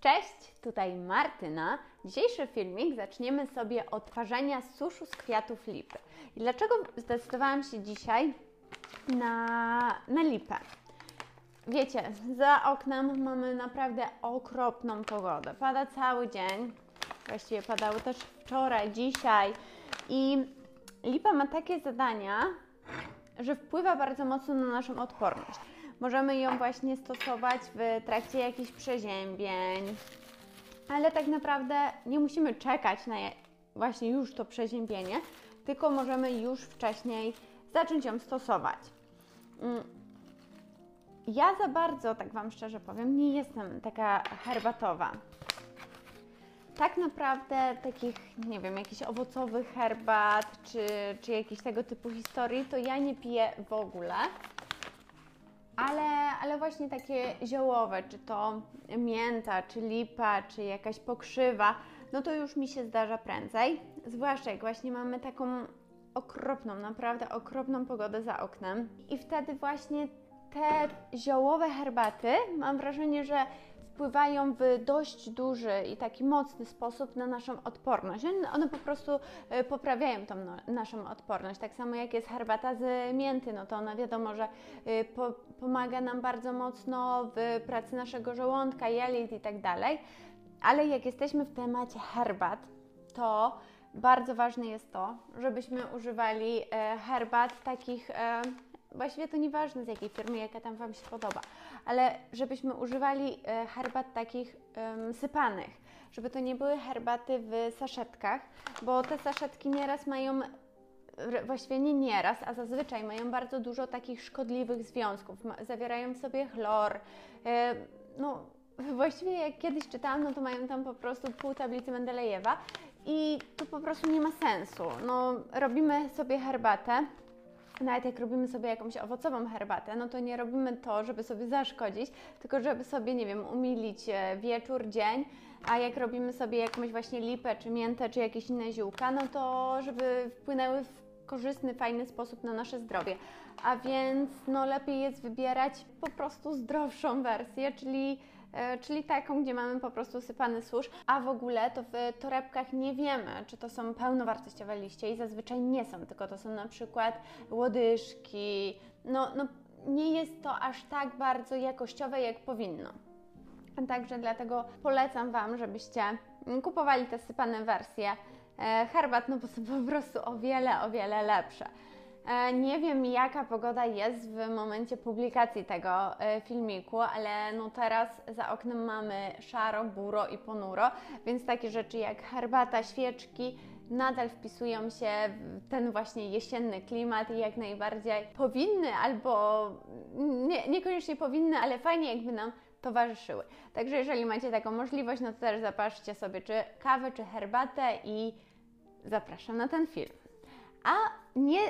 Cześć, tutaj Martyna. Dzisiejszy filmik zaczniemy sobie od parzenia suszu z kwiatów lipy. I dlaczego zdecydowałam się dzisiaj na, na lipę? Wiecie, za oknem mamy naprawdę okropną pogodę. Pada cały dzień, właściwie padało też wczoraj, dzisiaj i lipa ma takie zadania, że wpływa bardzo mocno na naszą odporność. Możemy ją właśnie stosować w trakcie jakichś przeziębień, ale tak naprawdę nie musimy czekać na właśnie już to przeziębienie, tylko możemy już wcześniej zacząć ją stosować. Mm. Ja za bardzo, tak Wam szczerze powiem, nie jestem taka herbatowa. Tak naprawdę takich, nie wiem, jakichś owocowych herbat, czy, czy jakichś tego typu historii, to ja nie piję w ogóle ale, ale właśnie takie ziołowe, czy to mięta, czy lipa, czy jakaś pokrzywa, no to już mi się zdarza prędzej. Zwłaszcza jak właśnie mamy taką okropną, naprawdę okropną pogodę za oknem. I wtedy właśnie te ziołowe herbaty, mam wrażenie, że wpływają w dość duży i taki mocny sposób na naszą odporność. One po prostu e, poprawiają tą no, naszą odporność. Tak samo jak jest herbata z mięty, no to ona wiadomo, że e, po, pomaga nam bardzo mocno w pracy naszego żołądka, jelit i tak dalej. Ale jak jesteśmy w temacie herbat, to bardzo ważne jest to, żebyśmy używali e, herbat takich właściwie to nieważne z jakiej firmy, jaka tam Wam się podoba, ale żebyśmy używali e, herbat takich um, sypanych, żeby to nie były herbaty w saszetkach, bo te saszetki nieraz mają właściwie nie nieraz, a zazwyczaj mają bardzo dużo takich szkodliwych związków. Zawierają w sobie chlor. E, no, właściwie jak kiedyś czytałam, no to mają tam po prostu pół tablicy Mendelejewa i to po prostu nie ma sensu. No, robimy sobie herbatę, nawet jak robimy sobie jakąś owocową herbatę, no to nie robimy to, żeby sobie zaszkodzić, tylko żeby sobie, nie wiem, umilić e, wieczór, dzień, a jak robimy sobie jakąś właśnie lipę, czy miętę, czy jakieś inne ziółka, no to żeby wpłynęły w korzystny, fajny sposób na nasze zdrowie. A więc no lepiej jest wybierać po prostu zdrowszą wersję, czyli czyli taką, gdzie mamy po prostu sypany susz, a w ogóle to w torebkach nie wiemy, czy to są pełnowartościowe liście i zazwyczaj nie są, tylko to są na przykład łodyżki, no, no nie jest to aż tak bardzo jakościowe, jak powinno. Także dlatego polecam Wam, żebyście kupowali te sypane wersje e, herbat, no bo są po prostu o wiele, o wiele lepsze. E, nie wiem, jaka pogoda jest w momencie publikacji tego e, filmiku, ale no teraz za oknem mamy szaro, buro i ponuro, więc takie rzeczy jak herbata, świeczki nadal wpisują się w ten właśnie jesienny klimat i jak najbardziej powinny albo nie, niekoniecznie powinny, ale fajnie jakby nam towarzyszyły. Także jeżeli macie taką możliwość, no to też zapatrzcie sobie czy kawę, czy herbatę i zapraszam na ten film. A nie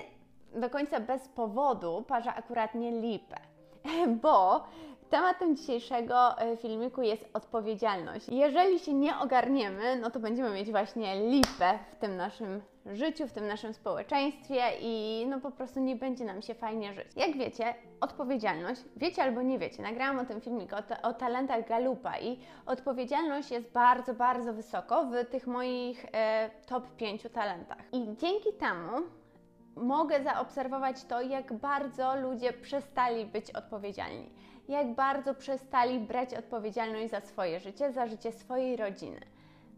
do końca bez powodu parza akuratnie lipę, bo tematem dzisiejszego e, filmiku jest odpowiedzialność. Jeżeli się nie ogarniemy, no to będziemy mieć właśnie lipę w tym naszym życiu, w tym naszym społeczeństwie i no po prostu nie będzie nam się fajnie żyć. Jak wiecie, odpowiedzialność, wiecie albo nie wiecie, nagrałam o tym filmik o, o talentach Galupa i odpowiedzialność jest bardzo, bardzo wysoko w tych moich e, top 5 talentach. I dzięki temu mogę zaobserwować to, jak bardzo ludzie przestali być odpowiedzialni, jak bardzo przestali brać odpowiedzialność za swoje życie, za życie swojej rodziny.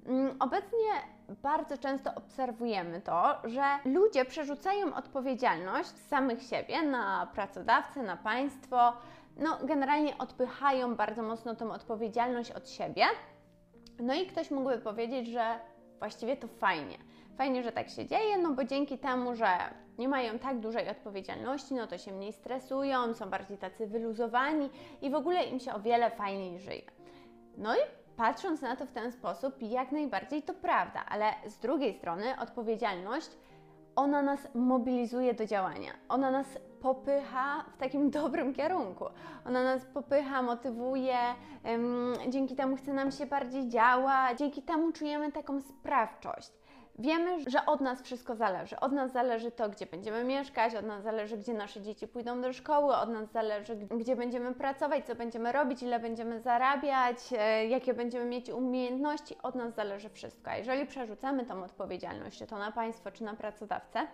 Mm, obecnie bardzo często obserwujemy to, że ludzie przerzucają odpowiedzialność samych siebie na pracodawcę, na państwo, no generalnie odpychają bardzo mocno tą odpowiedzialność od siebie. No i ktoś mógłby powiedzieć, że właściwie to fajnie. Fajnie, że tak się dzieje, no bo dzięki temu, że nie mają tak dużej odpowiedzialności, no to się mniej stresują, są bardziej tacy wyluzowani i w ogóle im się o wiele fajniej żyje. No i patrząc na to w ten sposób, jak najbardziej to prawda, ale z drugiej strony odpowiedzialność ona nas mobilizuje do działania. Ona nas popycha w takim dobrym kierunku. Ona nas popycha, motywuje, ym, dzięki temu chce nam się bardziej działać, dzięki temu czujemy taką sprawczość. Wiemy, że od nas wszystko zależy. Od nas zależy to, gdzie będziemy mieszkać, od nas zależy, gdzie nasze dzieci pójdą do szkoły, od nas zależy, gdzie będziemy pracować, co będziemy robić, ile będziemy zarabiać, e, jakie będziemy mieć umiejętności. Od nas zależy wszystko. A jeżeli przerzucamy tą odpowiedzialność, czy to na państwo, czy na pracodawcę,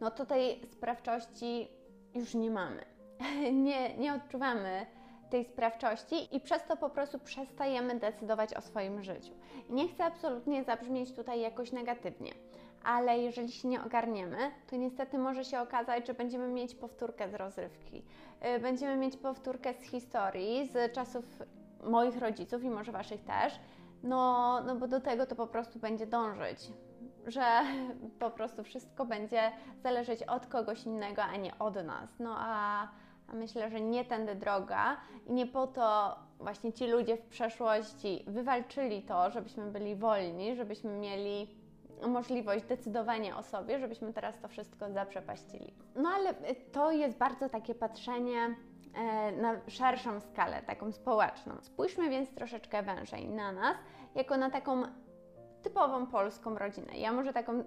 no to tej sprawczości już nie mamy. Nie, nie odczuwamy tej sprawczości i przez to po prostu przestajemy decydować o swoim życiu. I nie chcę absolutnie zabrzmieć tutaj jakoś negatywnie, ale jeżeli się nie ogarniemy, to niestety może się okazać, że będziemy mieć powtórkę z rozrywki. Y, będziemy mieć powtórkę z historii, z czasów moich rodziców i może Waszych też, no, no bo do tego to po prostu będzie dążyć, że po prostu wszystko będzie zależeć od kogoś innego, a nie od nas. No a a myślę, że nie tędy droga i nie po to właśnie ci ludzie w przeszłości wywalczyli to, żebyśmy byli wolni, żebyśmy mieli możliwość decydowania o sobie, żebyśmy teraz to wszystko zaprzepaścili. No ale to jest bardzo takie patrzenie e, na szerszą skalę, taką społeczną. Spójrzmy więc troszeczkę wężej na nas, jako na taką typową polską rodzinę. Ja może taką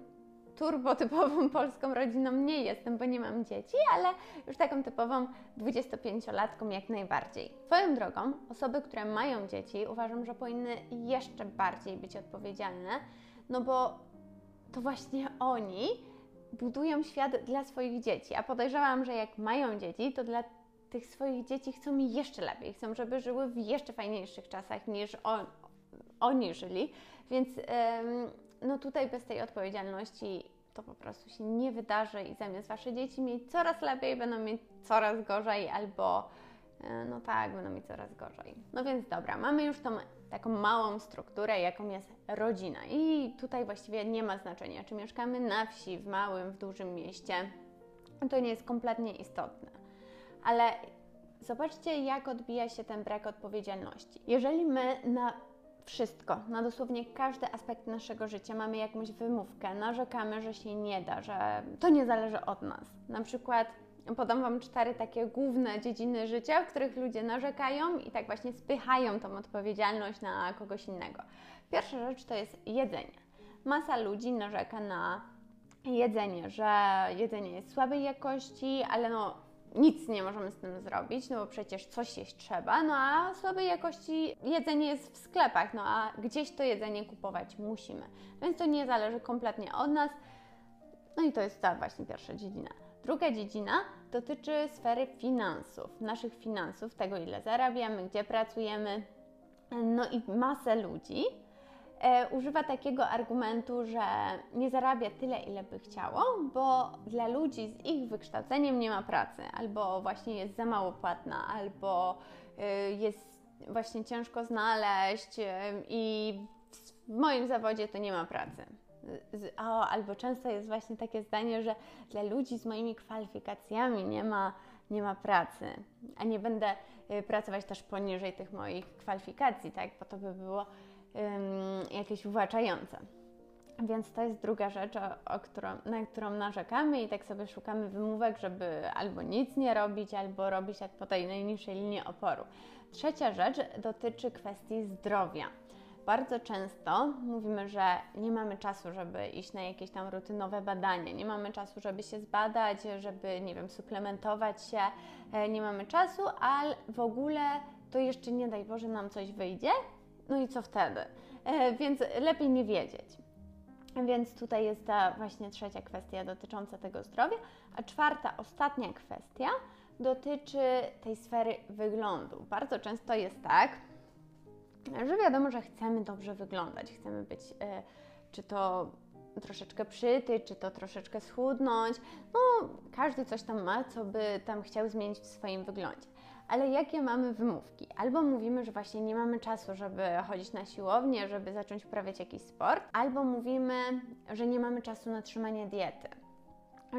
turbotypową polską rodziną nie jestem, bo nie mam dzieci, ale już taką typową 25-latką jak najbardziej. Swoją drogą, osoby, które mają dzieci, uważam, że powinny jeszcze bardziej być odpowiedzialne, no bo to właśnie oni budują świat dla swoich dzieci, a podejrzewam, że jak mają dzieci, to dla tych swoich dzieci chcą jeszcze lepiej, chcą, żeby żyły w jeszcze fajniejszych czasach niż on, oni żyli, więc no tutaj bez tej odpowiedzialności to po prostu się nie wydarzy i zamiast Wasze dzieci mieć coraz lepiej, będą mieć coraz gorzej albo e, no tak, będą mieć coraz gorzej. No więc dobra, mamy już tą taką małą strukturę, jaką jest rodzina i tutaj właściwie nie ma znaczenia, czy mieszkamy na wsi, w małym, w dużym mieście, to nie jest kompletnie istotne. Ale zobaczcie, jak odbija się ten brak odpowiedzialności. Jeżeli my na wszystko, na dosłownie każdy aspekt naszego życia mamy jakąś wymówkę, narzekamy, że się nie da, że to nie zależy od nas. Na przykład podam Wam cztery takie główne dziedziny życia, w których ludzie narzekają i tak właśnie spychają tą odpowiedzialność na kogoś innego. Pierwsza rzecz to jest jedzenie. Masa ludzi narzeka na jedzenie, że jedzenie jest słabej jakości, ale no nic nie możemy z tym zrobić, no bo przecież coś jeść trzeba, no a słabej jakości jedzenie jest w sklepach, no a gdzieś to jedzenie kupować musimy. Więc to nie zależy kompletnie od nas. No i to jest ta właśnie pierwsza dziedzina. Druga dziedzina dotyczy sfery finansów, naszych finansów, tego ile zarabiamy, gdzie pracujemy. No i masę ludzi e, używa takiego argumentu, że nie zarabia tyle, ile by chciało, bo dla ludzi z ich wykształceniem nie ma pracy, albo właśnie jest za mało płatna, albo e, jest właśnie ciężko znaleźć e, i w moim zawodzie to nie ma pracy. Z, o, albo często jest właśnie takie zdanie, że dla ludzi z moimi kwalifikacjami nie ma, nie ma pracy, a nie będę y, pracować też poniżej tych moich kwalifikacji, tak? Bo to by było jakieś uwłaczające. Więc to jest druga rzecz, o, o którą, na którą narzekamy i tak sobie szukamy wymówek, żeby albo nic nie robić, albo robić po tej najniższej linii oporu. Trzecia rzecz dotyczy kwestii zdrowia. Bardzo często mówimy, że nie mamy czasu, żeby iść na jakieś tam rutynowe badania, nie mamy czasu, żeby się zbadać, żeby, nie wiem, suplementować się, e, nie mamy czasu, ale w ogóle to jeszcze nie daj Boże nam coś wyjdzie, no i co wtedy? E, więc lepiej nie wiedzieć. Więc tutaj jest ta właśnie trzecia kwestia dotycząca tego zdrowia. A czwarta, ostatnia kwestia dotyczy tej sfery wyglądu. Bardzo często jest tak, że wiadomo, że chcemy dobrze wyglądać, chcemy być e, czy to troszeczkę przyty, czy to troszeczkę schudnąć. No, każdy coś tam ma, co by tam chciał zmienić w swoim wyglądzie ale jakie mamy wymówki? Albo mówimy, że właśnie nie mamy czasu, żeby chodzić na siłownię, żeby zacząć uprawiać jakiś sport, albo mówimy, że nie mamy czasu na trzymanie diety,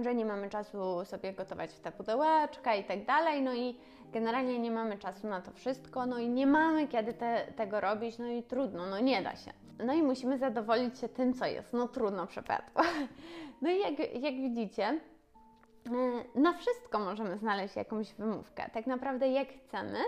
że nie mamy czasu sobie gotować w te pudełeczka i tak dalej, no i generalnie nie mamy czasu na to wszystko, no i nie mamy kiedy te, tego robić, no i trudno, no nie da się. No i musimy zadowolić się tym, co jest, no trudno przypadku. No i jak, jak widzicie, na wszystko możemy znaleźć jakąś wymówkę. Tak naprawdę, jak chcemy,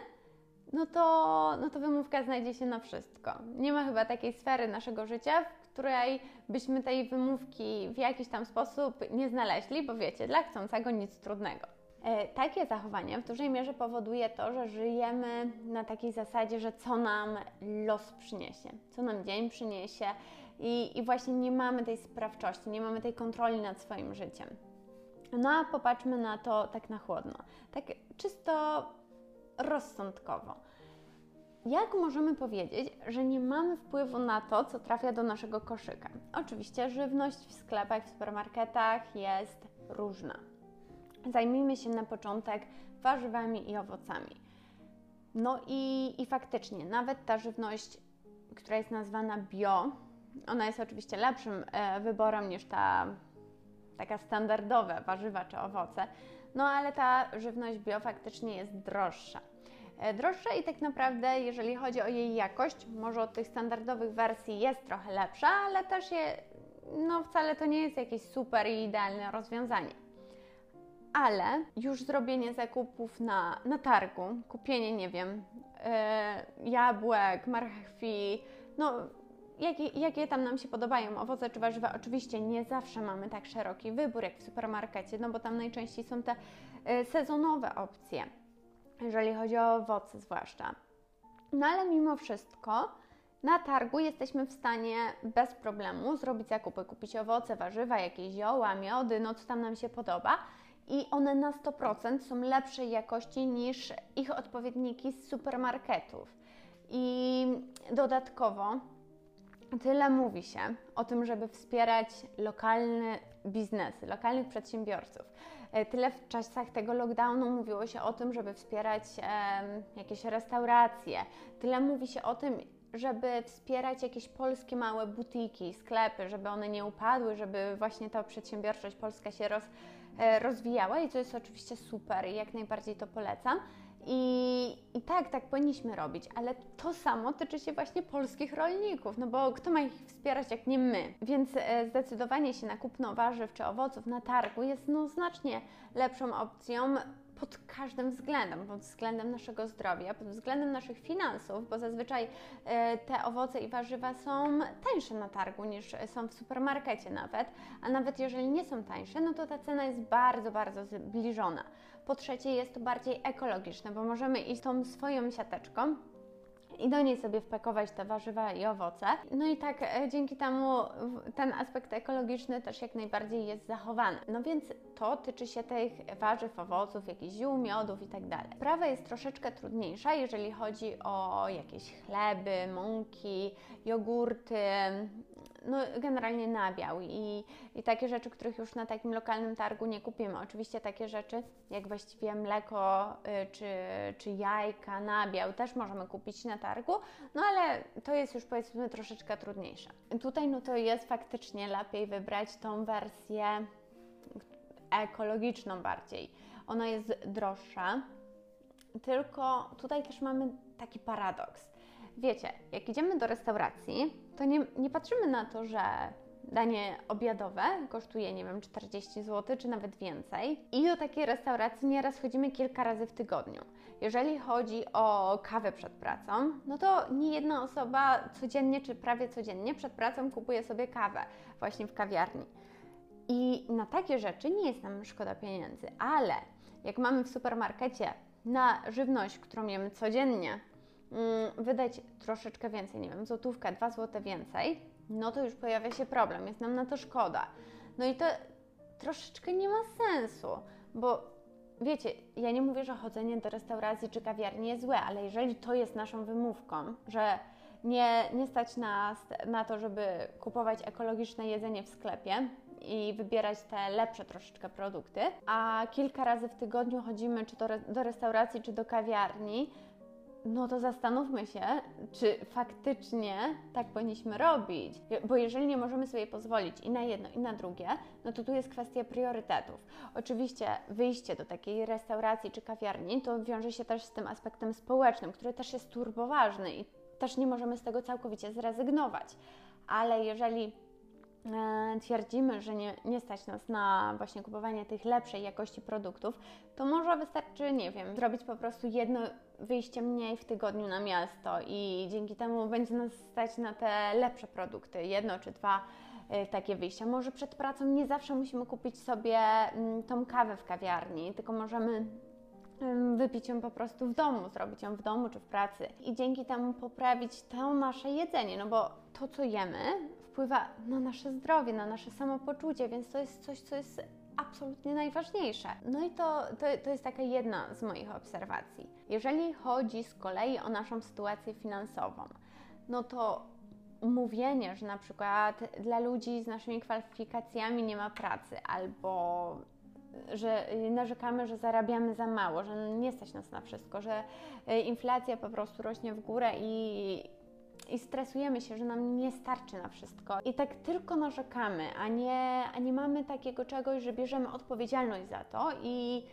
no to, no to wymówka znajdzie się na wszystko. Nie ma chyba takiej sfery naszego życia, w której byśmy tej wymówki w jakiś tam sposób nie znaleźli, bo wiecie, dla chcącego nic trudnego. E, takie zachowanie w dużej mierze powoduje to, że żyjemy na takiej zasadzie, że co nam los przyniesie, co nam dzień przyniesie i, i właśnie nie mamy tej sprawczości, nie mamy tej kontroli nad swoim życiem. No a popatrzmy na to tak na chłodno, tak czysto rozsądkowo. Jak możemy powiedzieć, że nie mamy wpływu na to, co trafia do naszego koszyka? Oczywiście żywność w sklepach, w supermarketach jest różna. Zajmijmy się na początek warzywami i owocami. No i, i faktycznie, nawet ta żywność, która jest nazwana bio, ona jest oczywiście lepszym e, wyborem niż ta taka standardowe warzywa czy owoce, no ale ta żywność bio faktycznie jest droższa. E, droższa i tak naprawdę, jeżeli chodzi o jej jakość, może od tych standardowych wersji jest trochę lepsza, ale też je, no wcale to nie jest jakieś super i idealne rozwiązanie. Ale już zrobienie zakupów na, na targu, kupienie, nie wiem, yy, jabłek, marchwi, no jakie, jakie tam nam się podobają, owoce czy warzywa. Oczywiście nie zawsze mamy tak szeroki wybór jak w supermarkecie, no bo tam najczęściej są te y, sezonowe opcje, jeżeli chodzi o owoce zwłaszcza. No ale mimo wszystko na targu jesteśmy w stanie bez problemu zrobić zakupy, kupić owoce, warzywa, jakieś zioła, miody, no co tam nam się podoba. I one na 100% są lepszej jakości niż ich odpowiedniki z supermarketów. I dodatkowo tyle mówi się o tym, żeby wspierać lokalne biznesy, lokalnych przedsiębiorców. E, tyle w czasach tego lockdownu mówiło się o tym, żeby wspierać e, jakieś restauracje. Tyle mówi się o tym, żeby wspierać jakieś polskie małe butiki, sklepy, żeby one nie upadły, żeby właśnie ta przedsiębiorczość polska się roz, e, rozwijała i to jest oczywiście super i jak najbardziej to polecam. I, I tak, tak powinniśmy robić, ale to samo tyczy się właśnie polskich rolników, no bo kto ma ich wspierać jak nie my? Więc e, zdecydowanie się na kupno warzyw czy owoców na targu jest no znacznie lepszą opcją pod każdym względem, pod względem naszego zdrowia, pod względem naszych finansów, bo zazwyczaj e, te owoce i warzywa są tańsze na targu niż są w supermarkecie nawet, a nawet jeżeli nie są tańsze, no to ta cena jest bardzo, bardzo zbliżona. Po trzecie jest to bardziej ekologiczne, bo możemy iść tą swoją siateczką, i do niej sobie wpakować te warzywa i owoce. No i tak e, dzięki temu ten aspekt ekologiczny też jak najbardziej jest zachowany. No więc to tyczy się tych warzyw, owoców, jakichś ziół, miodów i tak dalej. Prawa jest troszeczkę trudniejsza, jeżeli chodzi o jakieś chleby, mąki, jogurty, no generalnie nabiał i, i takie rzeczy, których już na takim lokalnym targu nie kupimy. Oczywiście takie rzeczy jak właściwie mleko y, czy, czy jajka, nabiał też możemy kupić na targu, no ale to jest już powiedzmy troszeczkę trudniejsze. Tutaj no to jest faktycznie lepiej wybrać tą wersję ekologiczną bardziej. Ona jest droższa, tylko tutaj też mamy taki paradoks. Wiecie, jak idziemy do restauracji, to nie, nie patrzymy na to, że danie obiadowe kosztuje, nie wiem, 40 zł czy nawet więcej. I do takiej restauracji nieraz chodzimy kilka razy w tygodniu. Jeżeli chodzi o kawę przed pracą, no to nie jedna osoba codziennie czy prawie codziennie przed pracą kupuje sobie kawę właśnie w kawiarni. I na takie rzeczy nie jest nam szkoda pieniędzy, ale jak mamy w supermarkecie na żywność, którą jemy codziennie, wydać troszeczkę więcej, nie wiem, złotówkę, dwa złote więcej, no to już pojawia się problem, jest nam na to szkoda. No i to troszeczkę nie ma sensu, bo wiecie, ja nie mówię, że chodzenie do restauracji czy kawiarni jest złe, ale jeżeli to jest naszą wymówką, że nie, nie stać nas na to, żeby kupować ekologiczne jedzenie w sklepie i wybierać te lepsze troszeczkę produkty, a kilka razy w tygodniu chodzimy czy to do restauracji, czy do kawiarni, no to zastanówmy się, czy faktycznie tak powinniśmy robić. Bo jeżeli nie możemy sobie pozwolić i na jedno, i na drugie, no to tu jest kwestia priorytetów. Oczywiście wyjście do takiej restauracji czy kawiarni to wiąże się też z tym aspektem społecznym, który też jest turboważny i też nie możemy z tego całkowicie zrezygnować. Ale jeżeli E, twierdzimy, że nie, nie stać nas na właśnie kupowanie tych lepszej jakości produktów, to może wystarczy, nie wiem, zrobić po prostu jedno wyjście mniej w tygodniu na miasto i dzięki temu będzie nas stać na te lepsze produkty, jedno czy dwa y, takie wyjścia. Może przed pracą nie zawsze musimy kupić sobie mm, tą kawę w kawiarni, tylko możemy wypić ją po prostu w domu, zrobić ją w domu czy w pracy i dzięki temu poprawić to nasze jedzenie, no bo to, co jemy, wpływa na nasze zdrowie, na nasze samopoczucie, więc to jest coś, co jest absolutnie najważniejsze. No i to, to, to jest taka jedna z moich obserwacji. Jeżeli chodzi z kolei o naszą sytuację finansową, no to mówienie, że na przykład dla ludzi z naszymi kwalifikacjami nie ma pracy albo że narzekamy, że zarabiamy za mało, że nie stać nas na wszystko, że inflacja po prostu rośnie w górę i i stresujemy się, że nam nie starczy na wszystko. I tak tylko narzekamy, a nie, a nie mamy takiego czegoś, że bierzemy odpowiedzialność za to i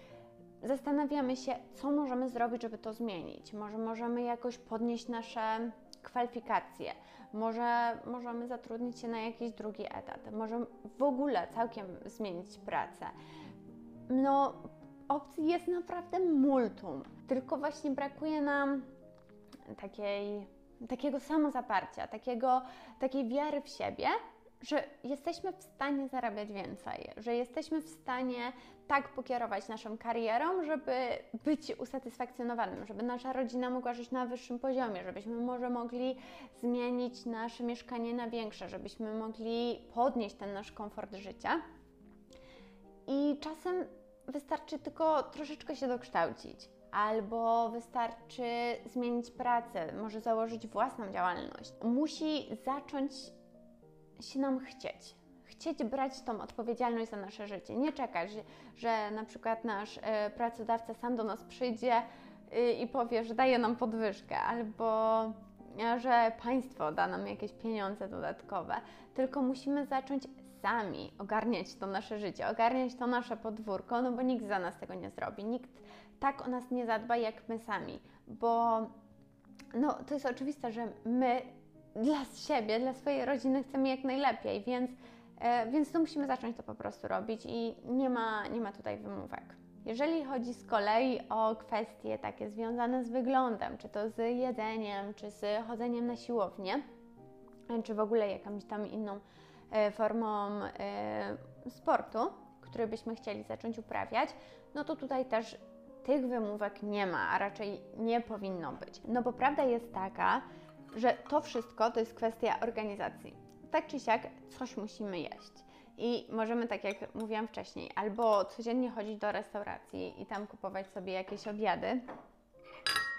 zastanawiamy się, co możemy zrobić, żeby to zmienić. Może możemy jakoś podnieść nasze kwalifikacje, może możemy zatrudnić się na jakiś drugi etat, może w ogóle całkiem zmienić pracę. No, opcji jest naprawdę multum, tylko właśnie brakuje nam takiej takiego samozaparcia, takiego, takiej wiary w siebie, że jesteśmy w stanie zarabiać więcej, że jesteśmy w stanie tak pokierować naszą karierą, żeby być usatysfakcjonowanym, żeby nasza rodzina mogła żyć na wyższym poziomie, żebyśmy może mogli zmienić nasze mieszkanie na większe, żebyśmy mogli podnieść ten nasz komfort życia. I czasem wystarczy tylko troszeczkę się dokształcić albo wystarczy zmienić pracę, może założyć własną działalność. Musi zacząć się nam chcieć. Chcieć brać tą odpowiedzialność za nasze życie. Nie czekać, że, na przykład nasz e, pracodawca sam do nas przyjdzie y, i powie, że daje nam podwyżkę, albo e, że państwo da nam jakieś pieniądze dodatkowe. Tylko musimy zacząć sami ogarniać to nasze życie, ogarniać to nasze podwórko, no bo nikt za nas tego nie zrobi. Nikt tak o nas nie zadba jak my sami, bo no, to jest oczywiste, że my dla siebie, dla swojej rodziny chcemy jak najlepiej, więc, e, więc to musimy zacząć to po prostu robić i nie ma, nie ma tutaj wymówek. Jeżeli chodzi z kolei o kwestie takie związane z wyglądem, czy to z jedzeniem, czy z chodzeniem na siłownię, czy w ogóle jakąś tam inną e, formą e, sportu, który byśmy chcieli zacząć uprawiać, no to tutaj też tych wymówek nie ma, a raczej nie powinno być. No bo prawda jest taka, że to wszystko to jest kwestia organizacji. Tak czy siak coś musimy jeść. I możemy, tak jak mówiłam wcześniej, albo codziennie chodzić do restauracji i tam kupować sobie jakieś obiady,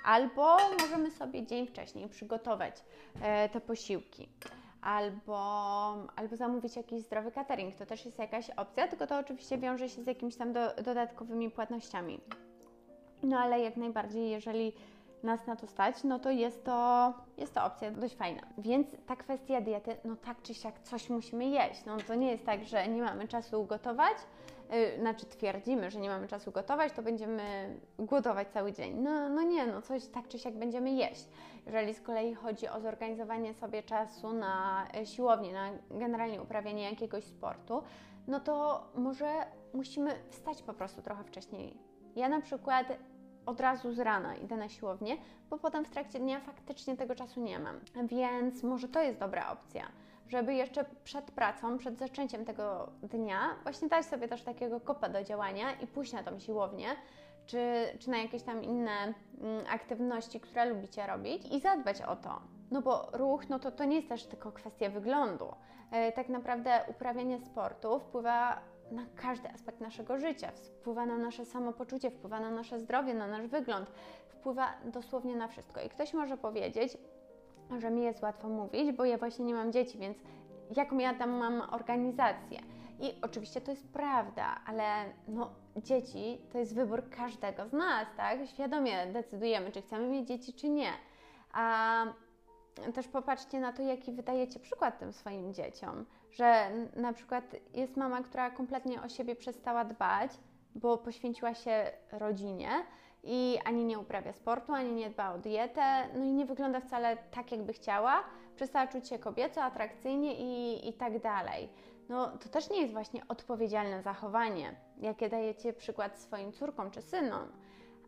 albo możemy sobie dzień wcześniej przygotować e, te posiłki, albo, albo zamówić jakiś zdrowy catering. To też jest jakaś opcja, tylko to oczywiście wiąże się z jakimiś tam do, dodatkowymi płatnościami. No ale jak najbardziej, jeżeli nas na to stać, no to jest to, jest to opcja dość fajna. Więc ta kwestia diety, no tak czy siak coś musimy jeść. No to nie jest tak, że nie mamy czasu gotować, yy, znaczy twierdzimy, że nie mamy czasu gotować, to będziemy głodować cały dzień. No, no nie, no coś tak czy siak będziemy jeść. Jeżeli z kolei chodzi o zorganizowanie sobie czasu na e, siłownię, na generalnie uprawianie jakiegoś sportu, no to może musimy wstać po prostu trochę wcześniej ja na przykład od razu z rana idę na siłownię, bo potem w trakcie dnia faktycznie tego czasu nie mam. Więc może to jest dobra opcja, żeby jeszcze przed pracą, przed zaczęciem tego dnia właśnie dać sobie też takiego kopa do działania i pójść na tą siłownię, czy, czy na jakieś tam inne mm, aktywności, które lubicie robić i zadbać o to. No bo ruch, no to, to nie jest też tylko kwestia wyglądu. E, tak naprawdę uprawianie sportu wpływa na każdy aspekt naszego życia, wpływa na nasze samopoczucie, wpływa na nasze zdrowie, na nasz wygląd, wpływa dosłownie na wszystko. I ktoś może powiedzieć, że mi jest łatwo mówić, bo ja właśnie nie mam dzieci, więc jaką ja tam mam organizację? I oczywiście to jest prawda, ale no, dzieci to jest wybór każdego z nas, tak? Świadomie decydujemy, czy chcemy mieć dzieci, czy nie. A też popatrzcie na to, jaki wydajecie przykład tym swoim dzieciom, że na przykład jest mama, która kompletnie o siebie przestała dbać, bo poświęciła się rodzinie i ani nie uprawia sportu, ani nie dba o dietę, no i nie wygląda wcale tak, jakby chciała, przestała czuć się kobieco, atrakcyjnie i, i tak dalej. No to też nie jest właśnie odpowiedzialne zachowanie, jakie dajecie przykład swoim córkom czy synom.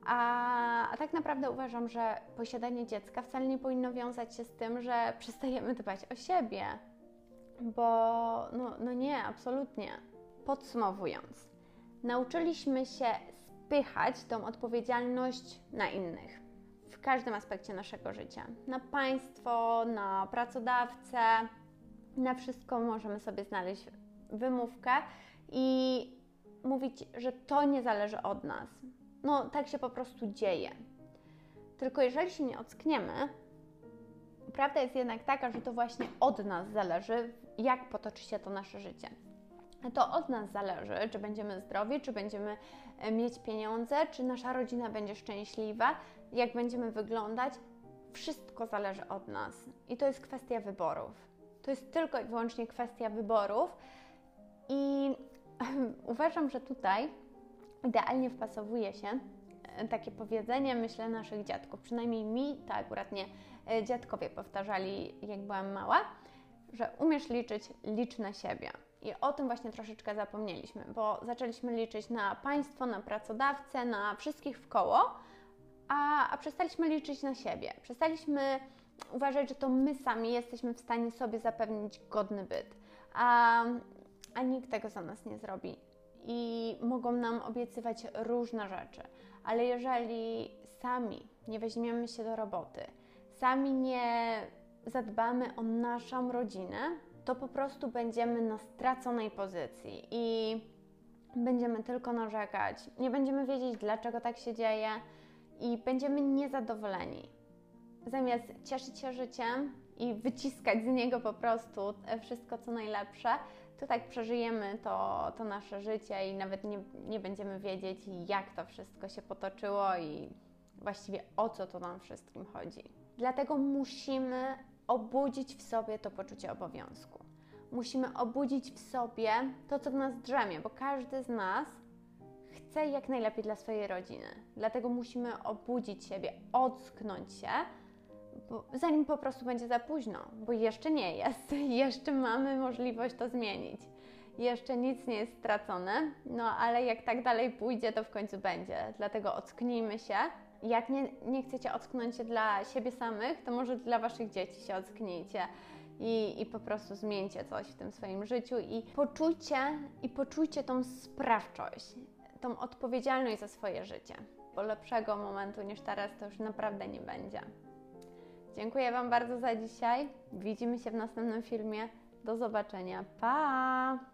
A, a tak naprawdę uważam, że posiadanie dziecka wcale nie powinno wiązać się z tym, że przestajemy dbać o siebie, bo no, no nie, absolutnie. Podsumowując, nauczyliśmy się spychać tą odpowiedzialność na innych w każdym aspekcie naszego życia. Na państwo, na pracodawcę, na wszystko możemy sobie znaleźć wymówkę i mówić, że to nie zależy od nas. No, tak się po prostu dzieje. Tylko jeżeli się nie ockniemy, prawda jest jednak taka, że to właśnie od nas zależy, jak potoczy się to nasze życie. To od nas zależy, czy będziemy zdrowi, czy będziemy e, mieć pieniądze, czy nasza rodzina będzie szczęśliwa, jak będziemy wyglądać. Wszystko zależy od nas i to jest kwestia wyborów. To jest tylko i wyłącznie kwestia wyborów i uważam, że tutaj idealnie wpasowuje się e, takie powiedzenie, myślę, naszych dziadków. Przynajmniej mi, tak akurat nie, e, dziadkowie powtarzali, jak byłam mała, że umiesz liczyć, licz na siebie. I o tym właśnie troszeczkę zapomnieliśmy, bo zaczęliśmy liczyć na państwo, na pracodawcę, na wszystkich w koło, a, a przestaliśmy liczyć na siebie. Przestaliśmy uważać, że to my sami jesteśmy w stanie sobie zapewnić godny byt, a, a nikt tego za nas nie zrobi. I mogą nam obiecywać różne rzeczy, ale jeżeli sami nie weźmiemy się do roboty, sami nie zadbamy o naszą rodzinę, to po prostu będziemy na straconej pozycji i będziemy tylko narzekać, nie będziemy wiedzieć, dlaczego tak się dzieje i będziemy niezadowoleni. Zamiast cieszyć się życiem i wyciskać z niego po prostu wszystko, co najlepsze, to tak przeżyjemy to, to nasze życie i nawet nie, nie będziemy wiedzieć, jak to wszystko się potoczyło i właściwie o co to nam wszystkim chodzi. Dlatego musimy obudzić w sobie to poczucie obowiązku. Musimy obudzić w sobie to, co w nas drzemie, bo każdy z nas chce jak najlepiej dla swojej rodziny. Dlatego musimy obudzić siebie, ocknąć się, zanim po prostu będzie za późno, bo jeszcze nie jest. Jeszcze mamy możliwość to zmienić. Jeszcze nic nie jest stracone, no ale jak tak dalej pójdzie, to w końcu będzie. Dlatego ocknijmy się. Jak nie, nie chcecie ocknąć się dla siebie samych, to może dla waszych dzieci się ocknijcie. I, i, po prostu zmieńcie coś w tym swoim życiu i poczujcie i poczujcie tą sprawczość, tą odpowiedzialność za swoje życie. Bo lepszego momentu niż teraz to już naprawdę nie będzie. Dziękuję Wam bardzo za dzisiaj. Widzimy się w następnym filmie. Do zobaczenia. Pa!